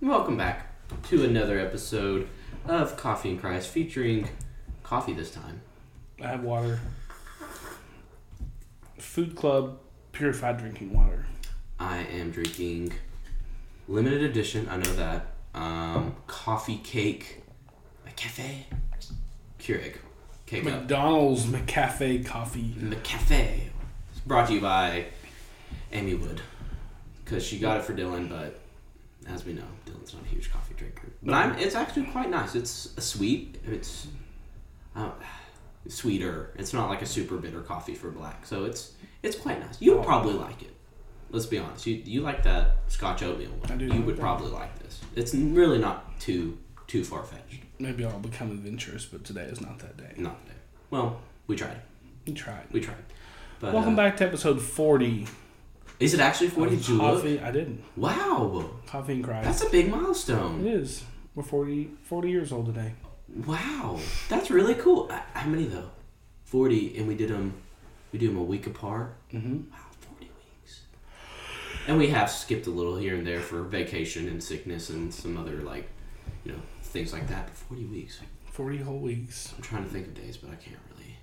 Welcome back to another episode of Coffee and Christ featuring coffee this time. I have water. Food Club purified drinking water. I am drinking limited edition, I know that. Um, coffee cake, McCafe, Keurig, cake. McDonald's McCafe coffee. McCafe. It's brought to you by Amy Wood. Because she got it for Dylan, but as we know, Dylan's not a huge coffee drinker. But I'm, it's actually quite nice. It's a sweet. It's uh, sweeter. It's not like a super bitter coffee for black. So it's it's quite nice. You would Oh. probably like it. Let's be honest. You you like that Scotch oatmeal one. I do You like would that. probably like this. It's really not too too far fetched. Maybe I'll become adventurous, but today is not that day. Not today. Well, we tried. We tried. We tried. But, Welcome uh, back to episode 40. Is it actually forty? of Did you look? Coffee. I didn't. Wow. Coffee and Christ. That's a big milestone. It is. We're 40, 40 years old today. Wow, that's really cool. Uh, How many though? Forty, and we did them. We do them a week apart. Mm-hmm. Wow, forty weeks. And we have skipped a little here and there for vacation and sickness and some other like, you know, things like that. But forty weeks. 40 whole weeks. I'm trying to think of days, but I can't really.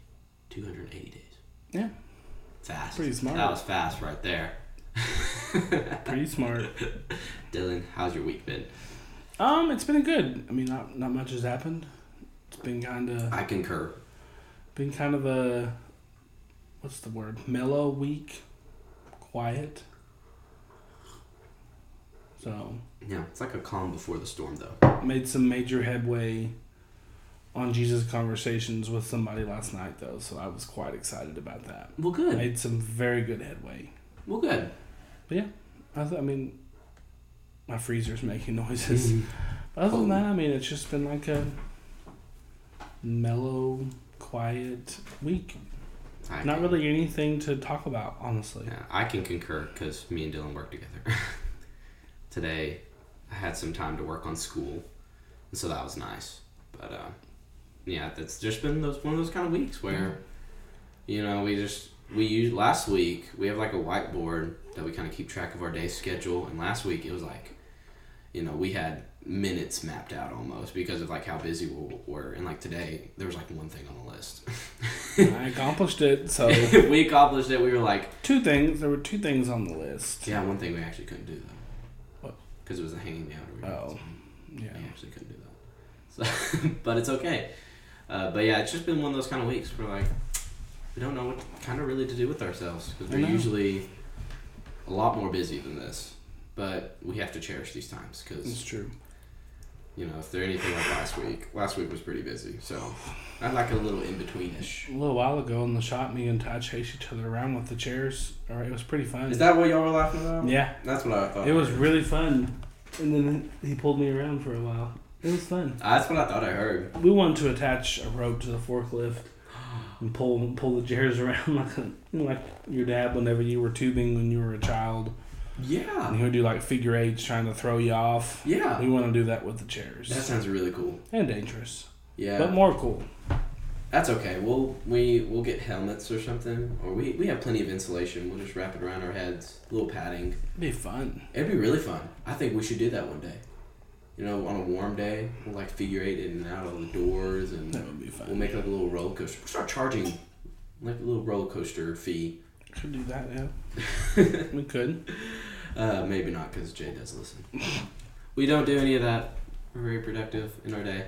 Two hundred eighty days. Yeah. Fast. Pretty smart. That was fast right there. Pretty smart. Dylan, how's your week been? Um, it's been good. I mean, not not much has happened. It's been kind of I concur. been kind of a what's the word? Mellow week, quiet. So Yeah, it's like a calm before the storm, though. made some major headway on Jesus conversations with somebody last night though, so I was quite excited about that. Well, good. Made some very good headway. Well, good. I, th- I mean, my freezer's making noises. But other than that, I mean, it's just been like a mellow, quiet week. I Not can- really anything to talk about, honestly. Yeah, I can concur because me and Dylan work together. Today, I had some time to work on school, and so that was nice. But uh, yeah, that's just been those one of those kind of weeks where, you know, we just we use last week we have like a whiteboard that we kind of keep track of our day schedule, and last week it was like, you know, we had minutes mapped out almost because of like how busy we were, and like today there was like one thing on the list. I accomplished it. So we accomplished it. We were like. two things. There were two things on the list. Yeah, one thing we actually couldn't do though. Because it was a hanging out. Oh, yeah. We actually couldn't do that. So, but it's okay. Uh, but yeah, it's just been one of those kind of weeks where like we don't know what kind of really to do with ourselves because we're usually a lot more busy than this. But we have to cherish these times because It's true. you know if they're anything like last week, last week was pretty busy. So I'd like a little in betweenish. A little while ago in the shop, me and Ty chased each other around with the chairs. All right, it was pretty fun. Is that what y'all were laughing about? yeah, That's what I thought. it was really fun. And then he pulled me around for a while. It was fun. That's what I thought I heard. We wanted to attach a rope to the forklift and pull pull the chairs around like like your dad whenever you were tubing when you were a child, and Yeah. he would do like figure eights trying to throw you off. Yeah. We want to do that with the chairs. That sounds really cool. and dangerous, Yeah. but more cool. That's okay. We'll we we'll get helmets or something, or we we have plenty of insulation. We'll just wrap it around our heads, a little padding. It'd be fun. It'd be really fun. I think we should do that one day. You know, on a warm day, we'll like figure eight in and out of the doors, and That would be fun. we'll make like a little roller coaster. We'll start charging like a little roller coaster fee. Could do that, yeah. we could. Uh, maybe not because Jay does listen. we don't do any of that. We're very productive in our day.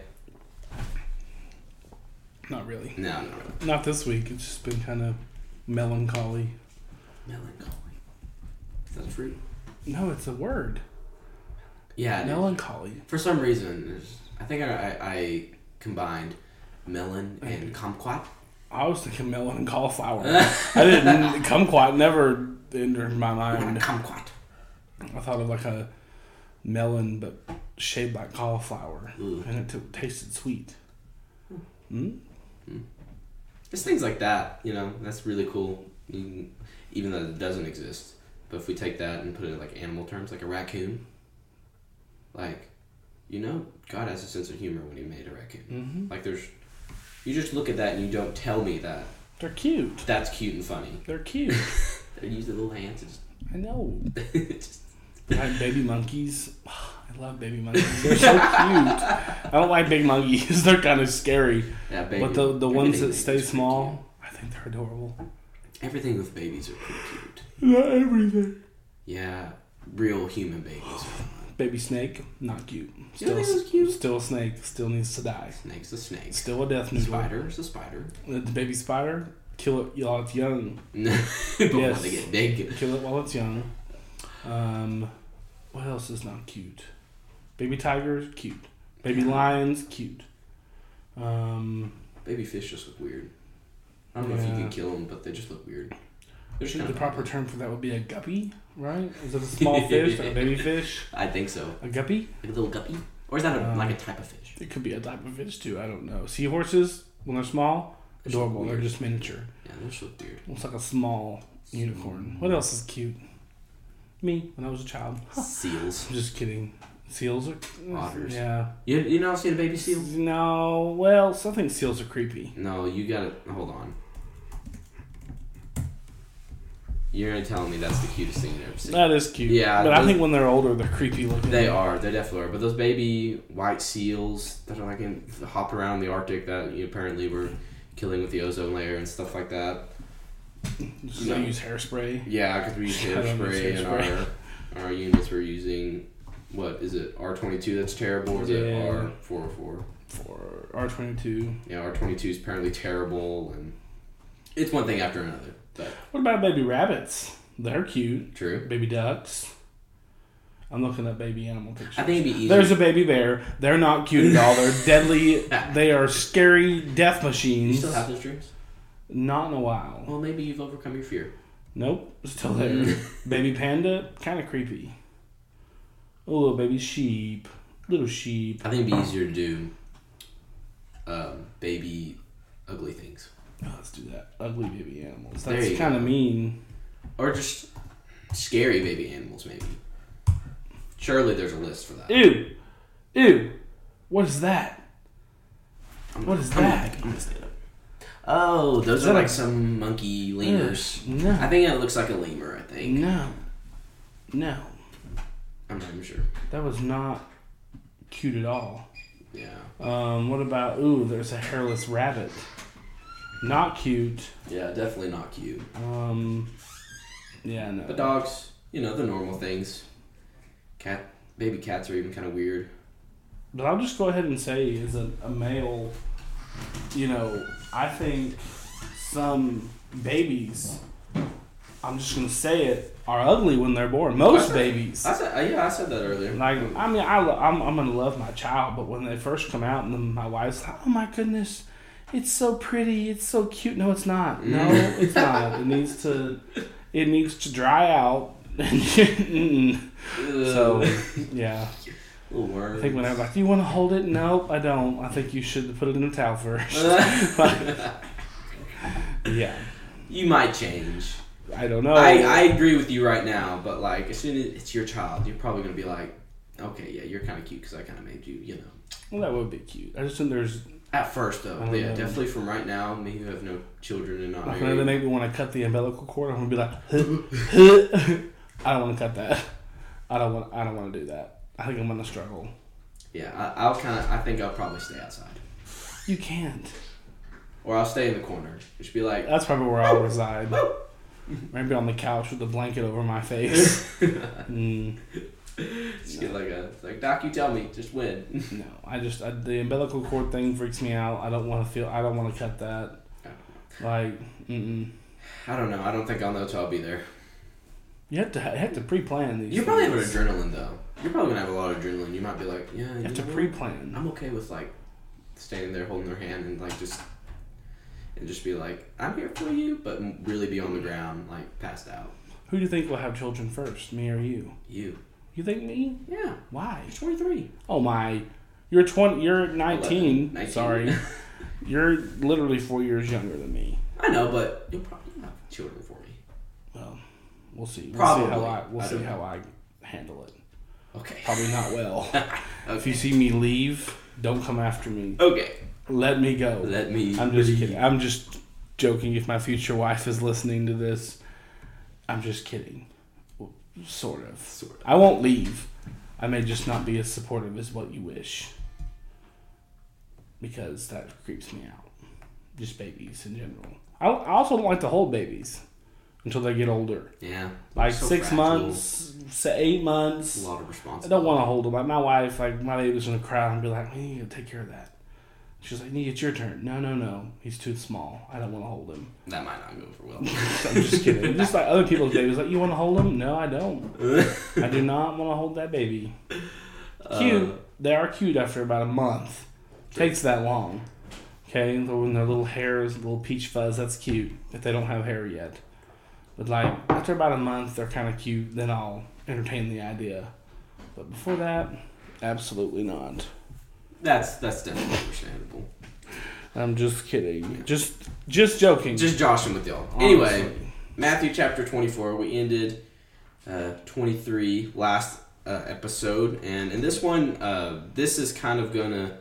Not really. No, not really. Not this week. It's just been kind of melancholy. Melancholy. Is that a fruit? No, it's a word. Yeah. Melancholy. For some reason, I think I, I, I combined melon and kumquat. I was thinking melon and cauliflower. I didn't. Kumquat never entered my mind. kumquat. I thought of like a melon, but shaped like cauliflower, Ooh. and it t- tasted sweet. Mm? Just things like that, you know, that's really cool. Even though it doesn't exist. But if we take that and put it in like animal terms, like a raccoon, like, you know, God has a sense of humor when He made a raccoon. Mm-hmm. Like, there's, you just look at that and you don't tell me that They're cute. that's cute and funny. They're cute. They use their little hands. and I know. Just, just Like baby monkeys. I love baby monkeys. They're so cute. I don't like big monkeys. They're kind of scary. Yeah, baby. but the the ones that stay babies is pretty small, I think they're adorable. Everything with babies are pretty cute. Not everything. Yeah, real human babies. Baby snake, not cute. Still, was cute? still a snake. Still needs to die. Snake's a snake. Still a death noodle. Spider is a spider. The baby spider, kill it while it's young. but when Yes. they get big, Kill it while it's young. Um, what else is not cute? Baby tigers, cute. Baby lions, cute. Um, baby fish just look weird. I don't know if you can kill them, but they just look weird. They're I just think kind the proper term for that would be a guppy, right? Is it a small fish, like a baby fish? I think so. A guppy? Like a little guppy, or is that a, Um, like a type of fish? It could be a type of fish too. I don't know. Seahorses, when they're small, They just look adorable. They're just miniature. Yeah, they just look weird. Looks like a small unicorn. What else is cute? Me when I was a child. Seals. I'm just kidding. Seals are Otters. Yeah. You you not seen a baby seal? No. Well, something seals are creepy. No, you gotta hold on. You're gonna tell me that's the cutest thing you've ever seen. That is cute. Yeah, But I think when they're older, they're creepy looking. They are. They definitely are. But those baby white seals that are like in hop around the Arctic that you apparently were killing with the ozone layer and stuff like that. Just No. they use hairspray. Yeah, because we use don't use hairspray and hairspray. our our units were using what is it R twenty two that's terrible or is it Yeah. R four oh four? For R twenty two. Yeah, R twenty two is apparently terrible and it's one thing after another. But What about baby rabbits? They're cute. true. Baby ducks. I'm looking at baby animal pictures. I think it'd be easier. There's a baby bear. They're not cute at all. They're deadly. They are scary death machines. you still have those dreams? Not in a while. Well, maybe you've overcome your fear. Nope, still there. baby panda, kind of creepy. Oh, baby sheep, little sheep. I think it'd be easier to do um, baby ugly things. Oh, let's do that. Ugly baby animals. There That's you kind of mean. Or just scary baby animals, maybe. Surely there's a list for that. Ew, ew. What is that? I'm What I'm gonna- that? I'm gonna stand up. Oh, those Is are that like a- some monkey lemurs. No. I think it looks like a lemur. I think. No, no, I'm not even sure. that was not cute at all. Yeah. Um, what about? Ooh, there's a hairless rabbit. Not cute. Yeah, definitely not cute. Um, yeah, no. But dogs, you know, the normal things. Cat, baby cats are even kind of weird. But I'll just go ahead and say, as a, a male, you know, I think some babies, I'm just gonna say it, are ugly when they're born. Most babies. I said, uh, yeah, I said that earlier. Like, I mean, I, lo- I'm, I'm gonna love my child, but when they first come out, and then my wife's like, "Oh my goodness, it's so pretty, it's so cute." No, it's not. Mm. No, it's not. It needs to, it needs to dry out. So, yeah. I think when I'm like, "Do you want to hold it?" Nope, I don't. I think you should put it in a towel first. yeah, you might change. I don't know. I, I agree with you right now, but like as soon as it's your child, you're probably gonna be like, okay, yeah, you're kind of cute because I kind of made you, you know. well, that would be cute. I just think there's. At first, though, yeah, know. definitely from right now, me who have no children and not Like married. when they make me want to cut the umbilical cord, I'm gonna be like, I don't want to cut that. I don't want. I don't want to do that. I think I'm gonna struggle. Yeah, I, I'll kind of. I think I'll probably stay outside, You can't. or I'll stay in the corner. Just be like, That's probably where I'll reside. Maybe on the couch with the blanket over my face. mm, just get like a like Doc. You tell me, just win. no, I just I, the umbilical cord thing freaks me out. I don't want to feel. I don't want to cut that. Like, mm-mm. I don't know. I don't think I'll know till I'll be there. you have to you have to pre-plan these. You probably have an adrenaline though. You're probably gonna have a lot of adrenaline. You might be like, yeah, You have to pre-plan. I'm okay with like standing there holding their hand and like just and just be like, I'm here for you, but really be on the ground, like passed out. Who do you think will have children first, me or you? You, You think me? yeah, Why? you're 23. Oh my! You're twenty. You're nineteen. 19. Sorry, you're literally four years younger than me. I know, but you'll probably have children for me. Well, we'll see. We'll see Probably. how I. We'll I see how. I handle it. Okay. Probably not well. If you see me leave, don't come after me. Okay. Let me go. Let me. I'm just breathe. kidding. I'm just joking. If my future wife is listening to this, I'm just kidding. Sort of. Sort of. I won't leave. I may just not be as supportive as what you wish. Because that creeps me out. Just babies in general. I, I also don't like to hold babies until they get older. Yeah. Like So six fragile. months, say eight months. A lot of responsibility. I don't want to hold them. Like my wife, like my baby's gonna cry and be like, "We need to take care of that." She's like, "Nee, it's your turn." No, no, no. He's too small. I don't want to hold him. That might not go over well. I'm just kidding. just like other people's babies, like you want to hold him? No, I don't. I do not want to hold that baby. Uh, cute. they are cute after about a month. Takes that long. Okay, when their little hairs, little peach fuzz, that's cute. If they don't have hair yet, but like after about a month, they're kind of cute. Then I'll entertain the idea. But before that, absolutely not. That's that's definitely understandable. I'm just kidding. Just just joking. Just joshing with y'all. Anyway, Matthew chapter 24. We ended uh, 23 last uh, episode, and in this one, uh, this is kind of gonna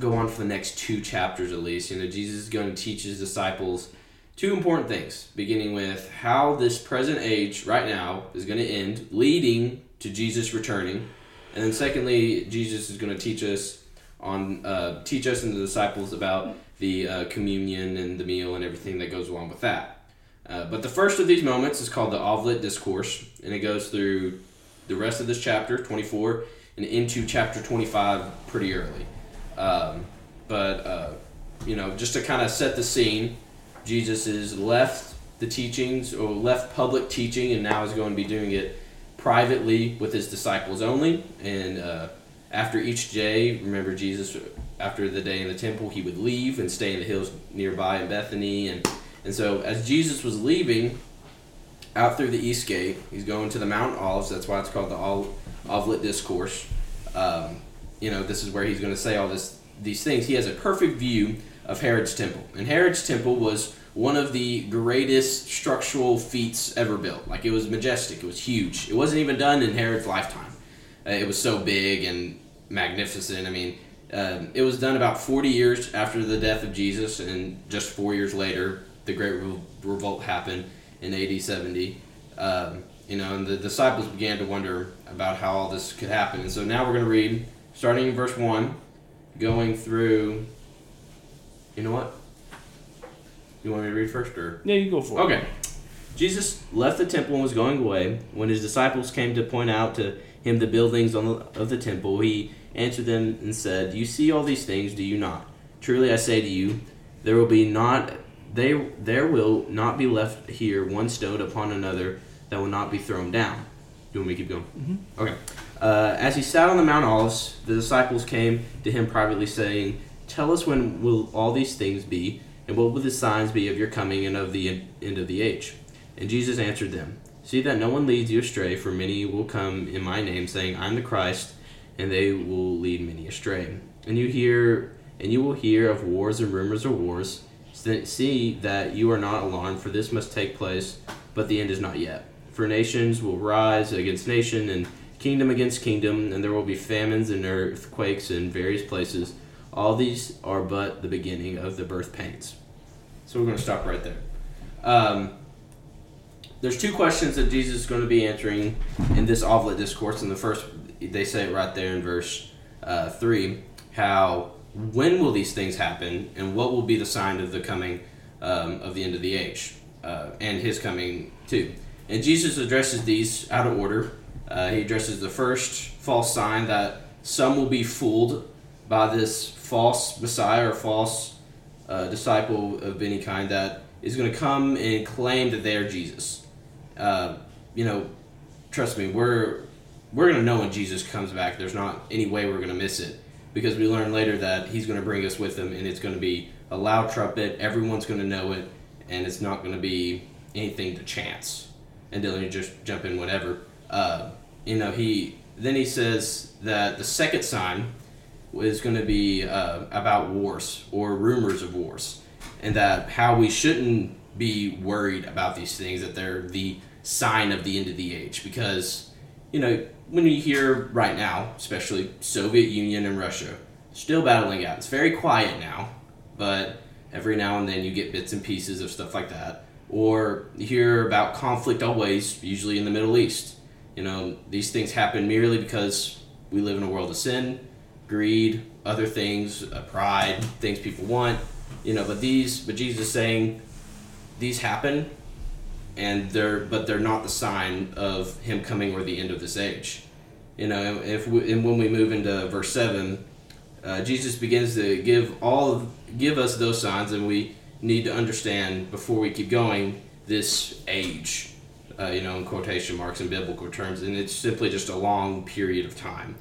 go on for the next two chapters at least. You know, Jesus is going to teach his disciples two important things, beginning with how this present age right now is going to end, leading to Jesus returning, and then secondly, Jesus is going to teach us on uh, teach us and the disciples about the uh, communion and the meal and everything that goes along with that. Uh, but the first of these moments is called the Olivet Discourse, and it goes through the rest of this chapter, 24, and into chapter 25 pretty early. Um, but, uh, you know, just to kind of set the scene, Jesus has left the teachings or left public teaching and now is going to be doing it privately with his disciples only. And uh, after each day, remember Jesus, after the day in the temple, he would leave and stay in the hills nearby in Bethany. And, and so as Jesus was leaving out through the east gate, he's going to the Mount Olives. That's why it's called the Ol- Olivet Discourse. Um, you know, this is where he's going to say all this these things. He has a perfect view of Herod's temple, and Herod's temple was one of the greatest structural feats ever built. Like it was majestic, it was huge. It wasn't even done in Herod's lifetime. Uh, it was so big and magnificent. I mean, um, it was done about 40 years after the death of Jesus, and just four years later, the Great Re- Revolt happened in AD 70. Um, you know, and the disciples began to wonder about how all this could happen. And so now we're going to read, starting in verse 1, going through. You know what? You want me to read first, or? yeah, you go for it. Okay. Jesus left the temple and was going away. When his disciples came to point out to him the buildings on the, of the temple, he answered them and said, "You see all these things, do you not? Truly I say to you, there will be not they there will not be left here one stone upon another that will not be thrown down." Do you want me to keep going? Mm-hmm. Okay. Uh, as he sat on the Mount Olives, the disciples came to him privately, saying, "Tell us when will all these things be, and what will the signs be of your coming and of the end of the age?" And Jesus answered them, See that no one leads you astray, for many will come in my name, saying, I am the Christ, and they will lead many astray. And you hear and you will hear of wars and rumors of wars. See that you are not alarmed, for this must take place, but the end is not yet. For nations will rise against nation, and kingdom against kingdom, and there will be famines and earthquakes in various places. All these are but the beginning of the birth pains. So we're going to stop right there. Um, there's two questions that Jesus is going to be answering in this Olivet discourse. And the first, they say it right there in verse uh, three. How when will these things happen, and what will be the sign of the coming um, of the end of the age, uh, and His coming too? And Jesus addresses these out of order. Uh, he addresses the first false sign that some will be fooled by this false Messiah or false uh, disciple of any kind that is going to come and claim that they are Jesus. Uh, you know, trust me, we're we're going to know when Jesus comes back. There's not any way we're going to miss it because we learn later that He's going to bring us with Him, and it's going to be a loud trumpet. Everyone's going to know it, and it's not going to be anything to chance. And then you just jump in whatever. Uh, you know, he then he says that the second sign is going to be uh, about wars or rumors of wars, and that how we shouldn't be worried about these things that they're the sign of the end of the age because you know when you hear right now, especially Soviet Union and Russia still battling out. It's very quiet now, but every now and then you get bits and pieces of stuff like that. Or you hear about conflict always, usually in the Middle East. You know, these things happen merely because we live in a world of sin, greed, other things, uh, pride, things people want. You know, but these, but Jesus is saying, these happen, and they're, but they're not the sign of Him coming or the end of this age. You know, if we, and when we move into verse seven, uh, Jesus begins to give all of, give us those signs, and we need to understand before we keep going this age, uh, you know, in quotation marks in biblical terms, and it's simply just a long period of time.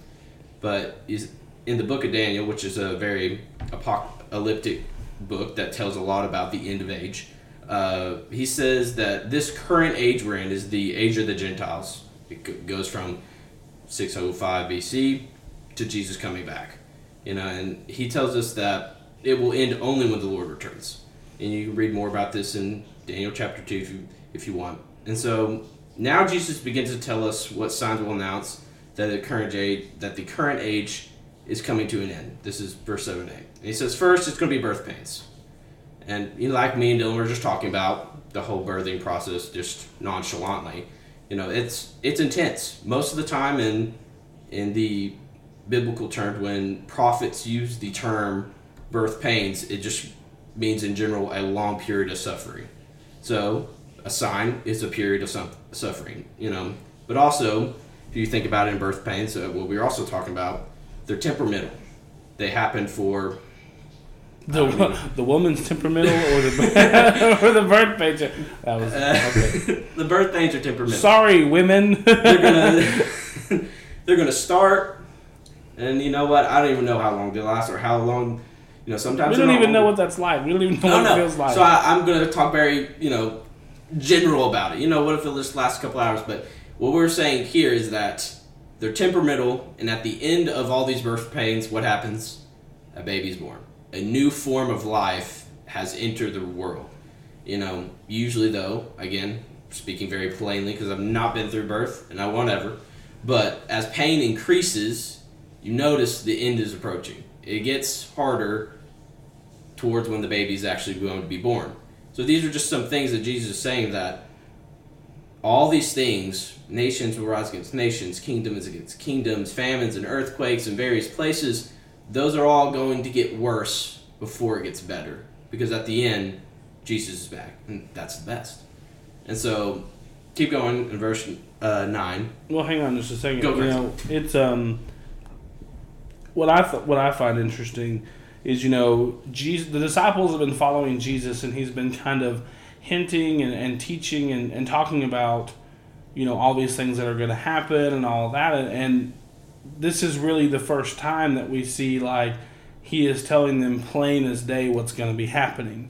But is in the book of Daniel, which is a very apocalyptic book that tells a lot about the end of age. Uh, he says that this current age we're in is the age of the Gentiles. It goes from 605 BC to Jesus coming back. You know, and he tells us that it will end only when the Lord returns. And you can read more about this in Daniel chapter 2 if you, if you want. And so now Jesus begins to tell us what signs will announce that the current age that the current age is coming to an end. This is verse 7 8. And he says, first, it's going to be birth pains. And you know, like me and Dylan were just talking about the whole birthing process just nonchalantly. You know, it's it's intense. Most of the time in in the biblical terms, when prophets use the term birth pains, it just means in general a long period of suffering. So a sign is a period of some suffering, you know. But also, if you think about it in birth pains, uh, what we're also talking about, they're temperamental. They happen for the the woman's temperamental or the or the birth pains. That was uh, okay. the birth pains are temperamental. Sorry, women. they're gonna they're gonna start, and you know what? I don't even know how long they last or how long. You know, sometimes we don't even know what that's like. We don't even know oh, what no. it feels like. So I, I'm gonna talk very you know general about it. You know, what if it just lasts a couple hours? But what we're saying here is that they're temperamental, and at the end of all these birth pains, what happens? A baby's born. A new form of life has entered the world. You know, usually though, again, speaking very plainly because I've not been through birth and I won't ever, but as pain increases, you notice the end is approaching. It gets harder towards when the baby is actually going to be born. So these are just some things that Jesus is saying that all these things, nations will rise against nations, kingdoms against kingdoms, famines and earthquakes in various places, those are all going to get worse before it gets better. Because at the end, Jesus is back, and that's the best. And so, keep going in verse uh, nine. Well, hang on just a second. Go you know, it's um, what I th- what I find interesting is you know Jesus, the disciples have been following Jesus, and he's been kind of hinting and, and teaching and, and talking about you know all these things that are going to happen and all that, and, and this is really the first time that we see like he is telling them plain as day what's going to be happening.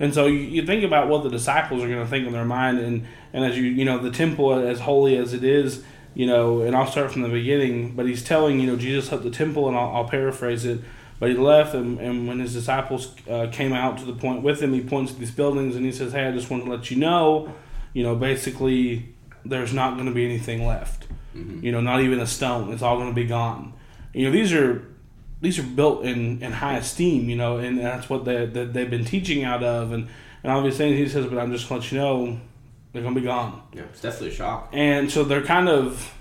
And so you, you think about what the disciples are going to think in their mind, and, and as you you know the temple as holy as it is, you know, and I'll start from the beginning. But he's telling you know Jesus left the temple, and I'll, I'll paraphrase it. But he left, and, and when his disciples uh, came out to the point with him, he points to these buildings and he says, "Hey, I just want to let you know, you know, basically, there's not going to be anything left. Mm-hmm. You know, not even a stone. It's all going to be gone. You know, these are these are built in, in high esteem. You know, and that's what they that they've been teaching out of. And and obviously, he says, but I'm just going to let you know, they're going to be gone. Yeah, it's definitely a shock. And so they're kind of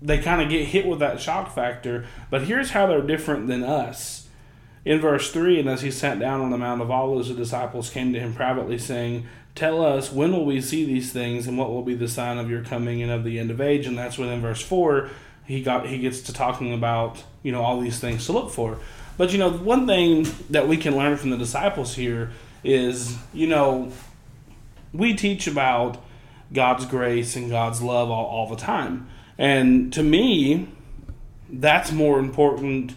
they kind of get hit with that shock factor. But here's how they're different than us. In verse 3, and as he sat down on the Mount of Olives, the disciples came to him privately, saying, Tell us, when will we see these things, and what will be the sign of your coming and of the end of age? And that's when in verse 4, he got he gets to talking about, you know, all these things to look for. But you know, one thing that we can learn from the disciples here is, you know, we teach about God's grace and God's love all, all the time. And to me, that's more important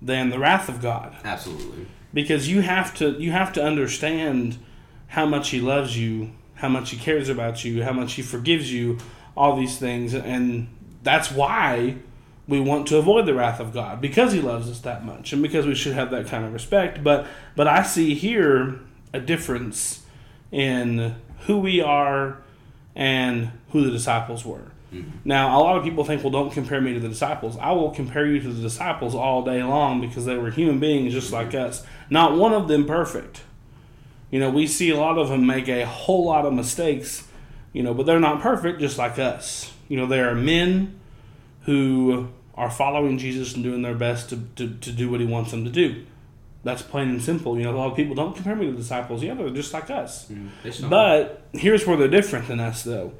than the wrath of God. Absolutely. Because you have to you have to understand how much he loves you, how much he cares about you, how much he forgives you, all these things and that's why we want to avoid the wrath of God because he loves us that much and because we should have that kind of respect. But but I see here a difference in who we are and who the disciples were. Mm-hmm. Now, a lot of people think, well, don't compare me to the disciples. I will compare you to the disciples all day long because they were human beings just like us. Not one of them perfect. You know, we see a lot of them make a whole lot of mistakes You know, but they're not perfect, just like us. You know, there are men who are following Jesus and doing their best to, to, to do what he wants them to do. That's plain and simple. You know, a lot of people don't compare me to the disciples. Yeah, they're just like us. Mm, But here's where they're different than us, though,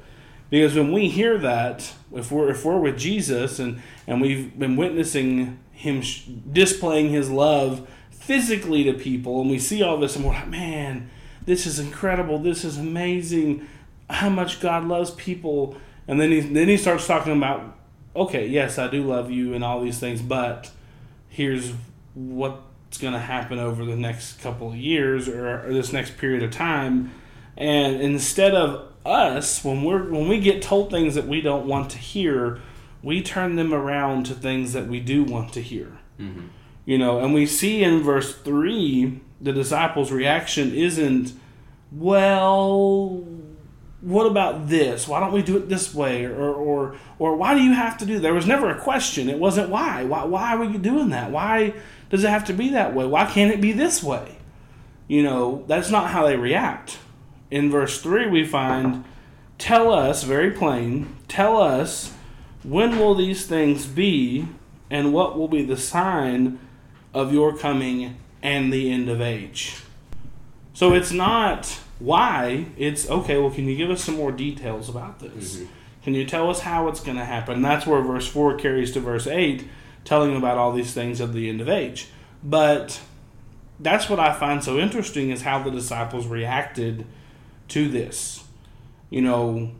because when we hear that, if we're if we're with Jesus and and we've been witnessing Him sh- displaying His love physically to people, and we see all this, and we're like, man, this is incredible. This is amazing. How much God loves people, and then he then he starts talking about, okay, yes, I do love you, and all these things, but here's what's going to happen over the next couple of years or, or this next period of time and instead of us when we're when we get told things that we don't want to hear we turn them around to things that we do want to hear. Mhm. you know and we see in verse 3 the disciples reaction isn't well what about this? Why don't we do it this way? Or or or why do you have to do there was never a question. It wasn't why? Why why are you doing that? Why does it have to be that way? Why can't it be this way? You know that's not how they react in verse 3 we find tell us very plain tell us when will these things be and what will be the sign of your coming and the end of age? So it's not why it's okay well can you give us some more details about this? Mhm. can you tell us how it's going to happen that's where verse 4 carries to verse 8 telling about all these things of the end of age. But that's what i find so interesting is how the disciples reacted to this you know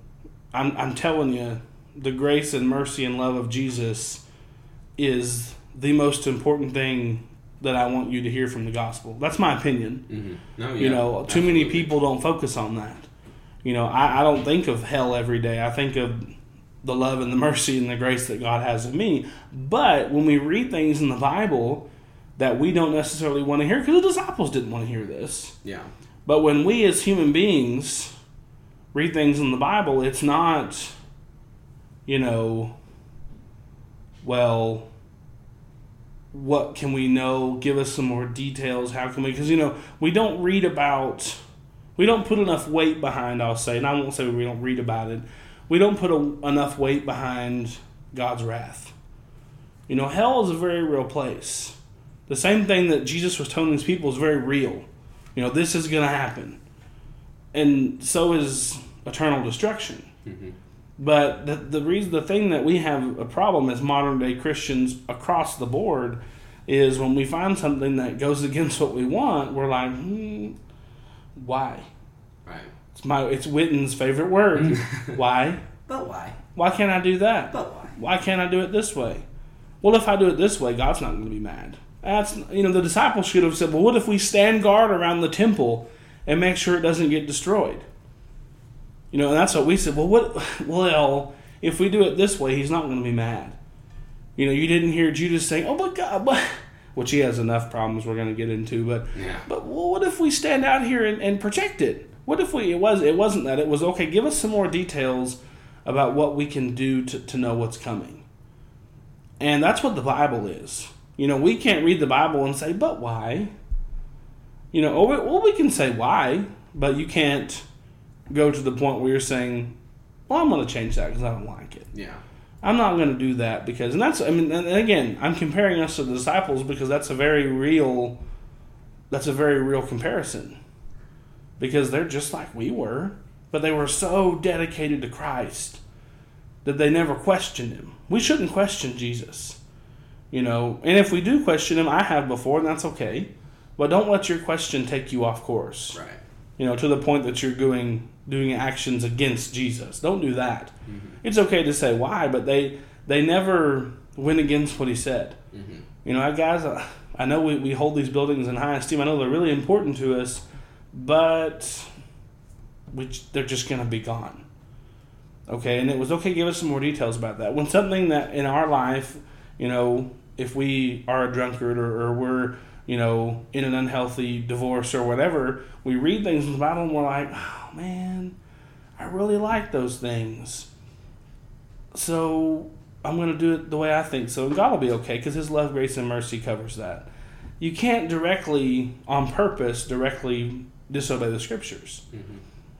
i'm, I'm telling you the grace and mercy and love of jesus is the most important thing that i want you to hear from the gospel that's my opinion Mhm. No, you know, too many people don't focus on that. You know, I, I don't think of hell every day. I think of the love and the mercy and the grace that God has in me. But when we read things in the Bible that we don't necessarily want to hear, because the disciples didn't want to hear this. Yeah. But when we as human beings read things in the Bible, it's not, you know, well, what can we know? Give us some more details. How can we? Because, you know, we don't read about, we don't put enough weight behind, I'll say, and I won't say we don't read about it. We don't put a, enough weight behind God's wrath. You know, hell is a very real place. The same thing that Jesus was telling these people is very real. You know, this is going to happen. And so is eternal destruction. Mhm. But the, the reason, the thing that we have a problem as modern day Christians across the board is when we find something that goes against what we want, we're like, hmm, why? Right. It's my, it's Witten's favorite word. why? But why? Why can't I do that? But why? Why can't I do it this way? Well, if I do it this way, God's not going to be mad. That's you know the disciples should have said, "Well, what if we stand guard around the temple and make sure it doesn't get destroyed?" You know, and that's what we said. Well, what? Well, if we do it this way, He's not going to be mad. You know, you didn't hear Judas saying, "Oh my God," but which he has enough problems we're going to get into. But Yeah. but well, what if we stand out here and, and protect it? What if we? It was. It wasn't that. It was okay. Give us some more details about what we can do to, to know what's coming. And that's what the Bible is. You know, we can't read the Bible and say, but why? You know, or we, well, we can say why, but you can't go to the point where you're saying, well, I'm going to change that because I don't like it. Yeah. I'm not going to do that because, and that's, I mean, and again, I'm comparing us to the disciples because that's a very real, that's a very real comparison. Because they're just like we were, but they were so dedicated to Christ that they never questioned him. We shouldn't question Jesus, you know, and if we do question him, I have before, and that's okay. But don't let your question take you off course Right. you know, to the point that you're doing doing actions against Jesus. Don't do that. It's okay to say why, but they they never went against what he said. Mhm. You know, guys, I- I know we, we hold these buildings in high esteem. I know they're really important to us, but we, they're just going to be gone. Okay, and it was okay. Give us some more details about that. When something that in our life, you know, if we are a drunkard or, or we're, you know, in an unhealthy divorce or whatever, we read things in the Bible and we're like, oh man, I really like those things. So I'm going to do it the way I think so, and God will be okay because His love, grace, and mercy covers that. You can't directly, on purpose, directly disobey the Scriptures. Mhm.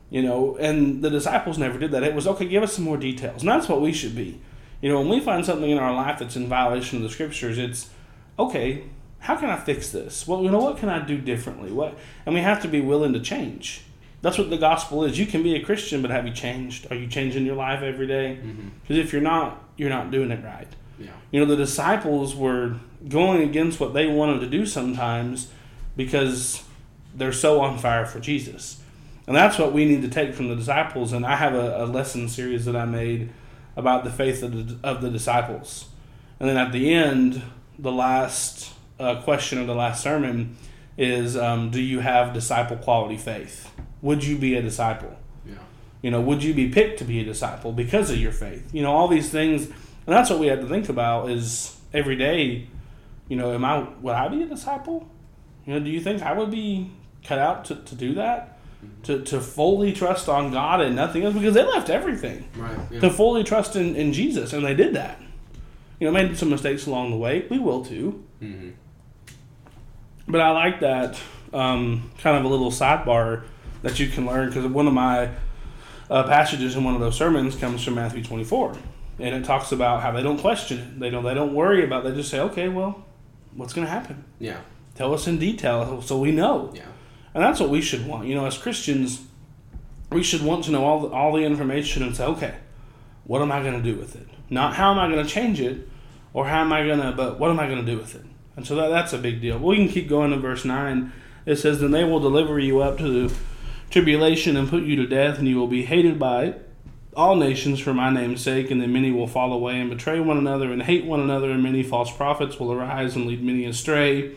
You know, and the disciples never did that. It was okay, give us some more details. And that's what we should be. You know, when we find something in our life that's in violation of the scriptures, it's okay, how can I fix this? Well, you know, what can I do differently? What and we have to be willing to change. That's what the gospel is. You can be a Christian, but have you changed? Are you changing your life every day? Because Mm-hmm. if you're not, you're not doing it right. Yeah. You know, the disciples were going against what they wanted to do sometimes because they're so on fire for Jesus. And that's what we need to take from the disciples. And I have a, a lesson series that I made about the faith of the, of the disciples. And then at the end, the last uh, question of the last sermon is um, Do you have disciple quality faith? Would you be a disciple? Yeah. You know, would you be picked to be a disciple because of your faith? You know, all these things, and that's what we have to think about is every day. You know, am I would I be a disciple? You know, do you think I would be cut out to, to do that? To, to fully trust on God and nothing else because they left everything Right. Yeah. to fully trust in, in Jesus and they did that. You know, made some mistakes along the way. We will too. mm-hmm. But I like that um, kind of a little sidebar that you can learn because one of my uh, passages in one of those sermons comes from Matthew 24, and it talks about how they don't question it. They don't. They don't worry about. It. They just say, "Okay, well, what's going to happen? Yeah. Tell us in detail so we know." Yeah. And that's what we should want. You know, as Christians, we should want to know all the, all the information and say, "Okay, what am I going to do with it? Not how am I going to change it, or how am I going to, but what am I going to do with it?" And so that, that's a big deal. We can keep going to verse 9. It says, Then they will deliver you up to the tribulation and put you to death, and you will be hated by all nations for my name's sake, and then many will fall away and betray one another and hate one another, and many false prophets will arise and lead many astray,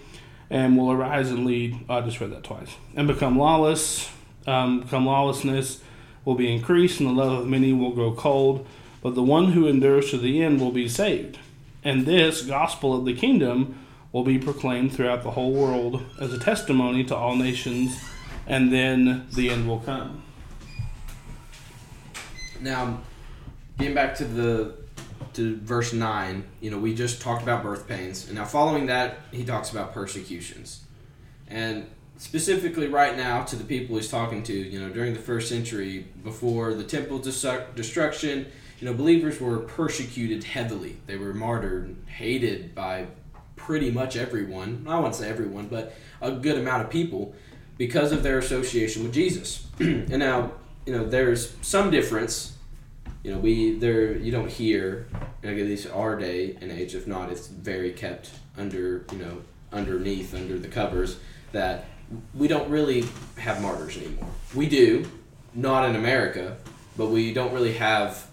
and will arise and lead. I just read that twice. And become lawless, um, become lawlessness will be increased, and the love of many will grow cold. But the one who endures to the end will be saved. And this gospel of the kingdom will be proclaimed throughout the whole world as a testimony to all nations, and then the end will come. Now, getting back to the to verse nine, you know, we just talked about birth pains, and now following that, he talks about persecutions, and specifically right now to the people he's talking to, you know, during the first century before the temple destruction, you know, believers were persecuted heavily. They were martyred, hated by pretty much everyone. I won't say everyone, but a good amount of people because of their association with Jesus. and now, you know, there's some difference. You know, we there you don't hear know, at least our day and age. If not, it's very kept under you know underneath under the covers that we don't really have martyrs anymore. We do, not in America, but we don't really have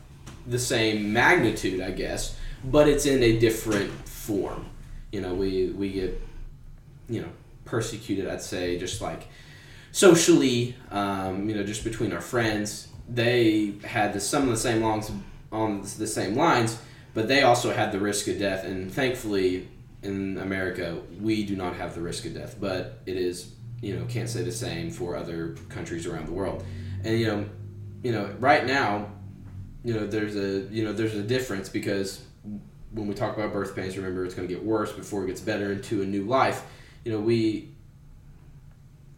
the same magnitude, I guess. But it's in a different form. You know, we we get you know persecuted. I'd say just like socially, um, you know, just between our friends. They had the, some of the same longs on the same lines, but they also had the risk of death. And thankfully, in America, we do not have the risk of death. But it is, you know, can't say the same for other countries around the world. And you know, you know, right now, you know, there's a you know there's a difference because when we talk about birth pains, remember it's going to get worse before it gets better into a new life. You know, we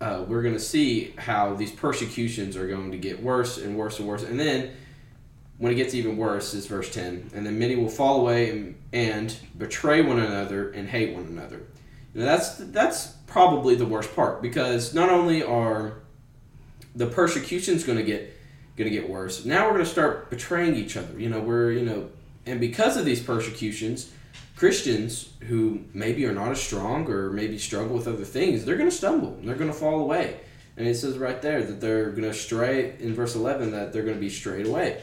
uh, we're going to see how these persecutions are going to get worse and worse and worse. And then when it gets even worse is verse 10. And then many will fall away and, and betray one another and hate one another. You know, that's that's probably the worst part because not only are the persecutions going to get going to get worse. Now we're going to start betraying each other. You know, we're, you know, and because of these persecutions, Christians who maybe are not as strong or maybe struggle with other things, they're going to stumble they're going to fall away. And it says right there that they're going to stray in verse 11 that they're going to be strayed away.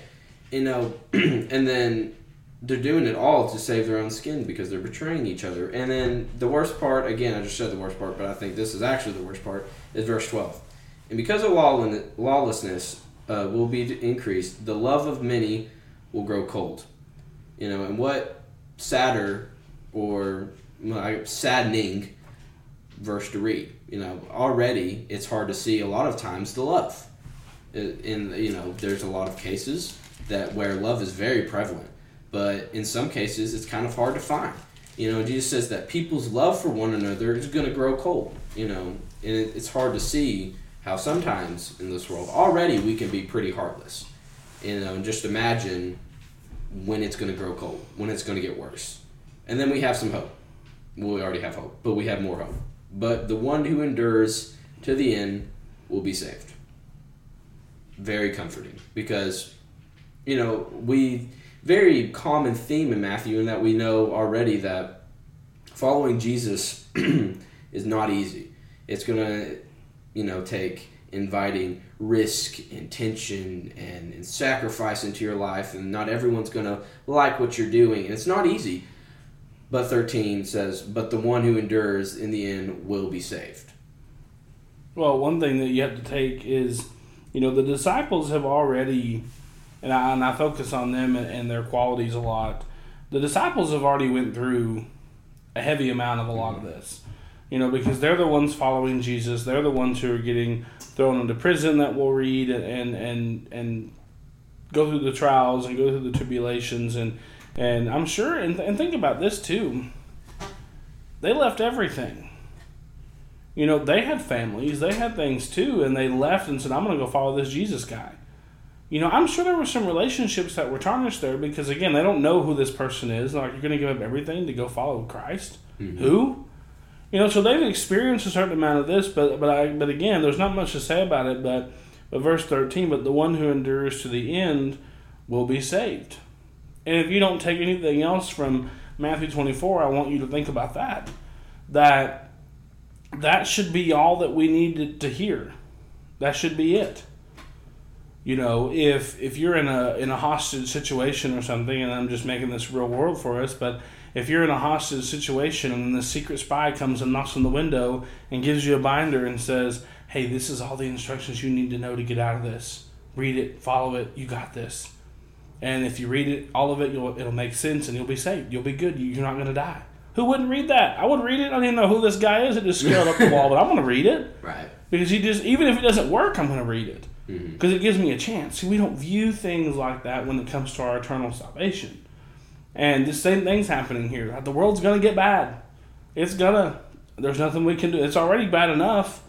You know, and then they're doing it all to save their own skin because they're betraying each other. And then the worst part, again, I just said the worst part, but I think this is actually the worst part, is verse 12. And because of lawlessness uh, will be increased, the love of many will grow cold. You know, and what sadder or uh, saddening verse to read. You know, already it's hard to see a lot of times the love. In you know, there's a lot of cases that where love is very prevalent, but in some cases it's kind of hard to find. You know, Jesus says that people's love for one another is going to grow cold. You know, and it, it's hard to see how sometimes in this world already we can be pretty heartless. You know, and just imagine when it's going to grow cold, when it's going to get worse. And then we have some hope. Well, we already have hope, but we have more hope. But the one who endures to the end will be saved. Very comforting because, you know, we, very common theme in Matthew in that we know already that following Jesus is not easy. It's going to, you know, take inviting risk and tension and, and sacrifice into your life, and not everyone's going to like what you're doing. And it's not easy. But 13 says, But the one who endures in the end will be saved. Well, one thing that you have to take is, you know, the disciples have already, and I, and I focus on them and, and their qualities a lot. The disciples have already went through a heavy amount of a lot of mm-hmm. this, you know, because they're the ones following Jesus. They're the ones who are getting thrown into prison that we'll read and and and, go through the trials and go through the tribulations and and I'm sure and, and think about this too. They left everything. You know, they had families, they had things too, and they left and said, I'm going to go follow this Jesus guy. You know, I'm sure there were some relationships that were tarnished there because, again, they don't know who this person is. Like, you're going to give up everything to go follow Christ? Mm-hmm. Who? You know, so they've experienced a certain amount of this, but but I but again, there's not much to say about it. But but verse 13, but the one who endures to the end will be saved. And if you don't take anything else from Matthew 24, I want you to think about that. That that should be all that we need to, hear. That should be it. You know, if if you're in a in a hostage situation or something, and I'm just making this real world for us, but if you're in a hostage situation and the secret spy comes and knocks on the window and gives you a binder and says, "Hey, this is all the instructions you need to know to get out of this. Read it, follow it. You got this." And if you read it, all of it, it'll make sense and you'll be saved. You'll be good. You're not going to die. Who wouldn't read that? I would read it. I didn't even know who this guy is. It just scaled up the wall, but I'm going to read it. Right. Because he just, even if it doesn't work, I'm going to read it. Because mm-hmm. it gives me a chance. See, we don't view things like that when it comes to our eternal salvation. And the same thing's happening here. The world's to get bad. It's to, there's nothing we can do. It's already bad enough,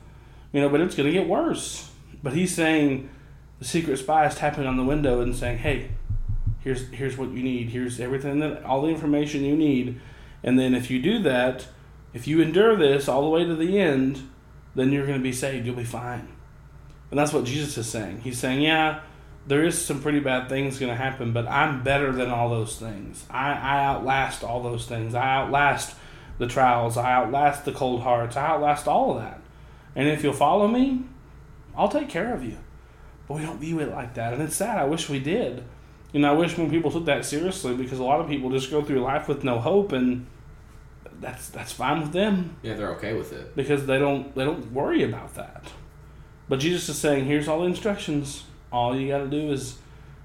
you know, but it's to get worse. But he's saying, the secret spy is tapping on the window and saying, hey, here's here's what you need here's everything that all the information you need and then if you do that if you endure this all the way to the end then you're to be saved you'll be fine and that's what jesus is saying he's saying yeah there is some pretty bad things going to happen but i'm better than all those things. I, I outlast all those things. I outlast the trials. I outlast the cold hearts. I outlast all of that. And if you'll follow me i'll take care of you. But we don't view it like that. And it's sad. I wish we did. You know, I wish more people took that seriously because a lot of people just go through life with no hope, and that's that's fine with them. Yeah, they're okay with it. Because they don't they don't worry about that. But Jesus is saying, here's all the instructions. All you got to do is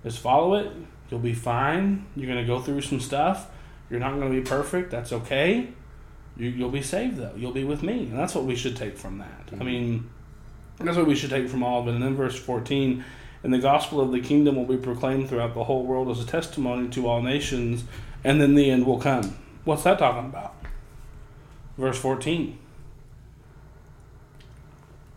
is follow it. You'll be fine. You're gonna go through some stuff. You're not gonna be perfect. That's okay. You, you'll be saved though. You'll be with me, and that's what we should take from that. Mm-hmm. I mean, that's what we should take from all of it. And then verse fourteen and the gospel of the kingdom will be proclaimed throughout the whole world as a testimony to all nations, and then the end will come. What's that talking about? Verse 14.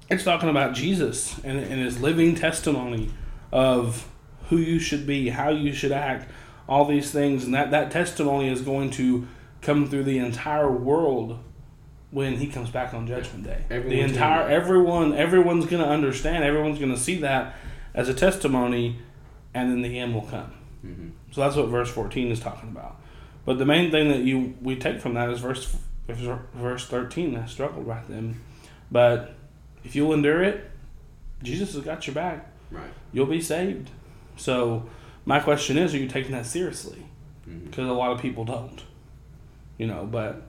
It's talking about Jesus and, and his living testimony of who you should be, how you should act, all these things. And that, that testimony is going to come through the entire world when he comes back on judgment day. Everyone's the entire everyone everyone's going to understand, everyone's going to see that as a testimony, and then the end will come. Mm-hmm. So that's what verse 14 is talking about. But the main thing that you we take from that is verse verse 13. I struggled right then. But if you'll endure it, Jesus has got your back. Right. You'll be saved. So my question is, are you taking that seriously? Because mm-hmm. a lot of people don't. You know, but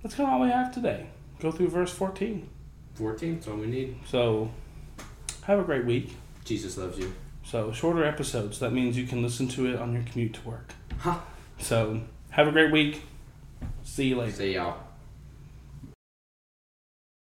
that's kind of all we have today. Go through verse 14. 14, that's all we need. So have a great week. Jesus loves you. So shorter episodes. That means you can listen to it on your commute to work. Huh. So have a great week. See you later. See y'all.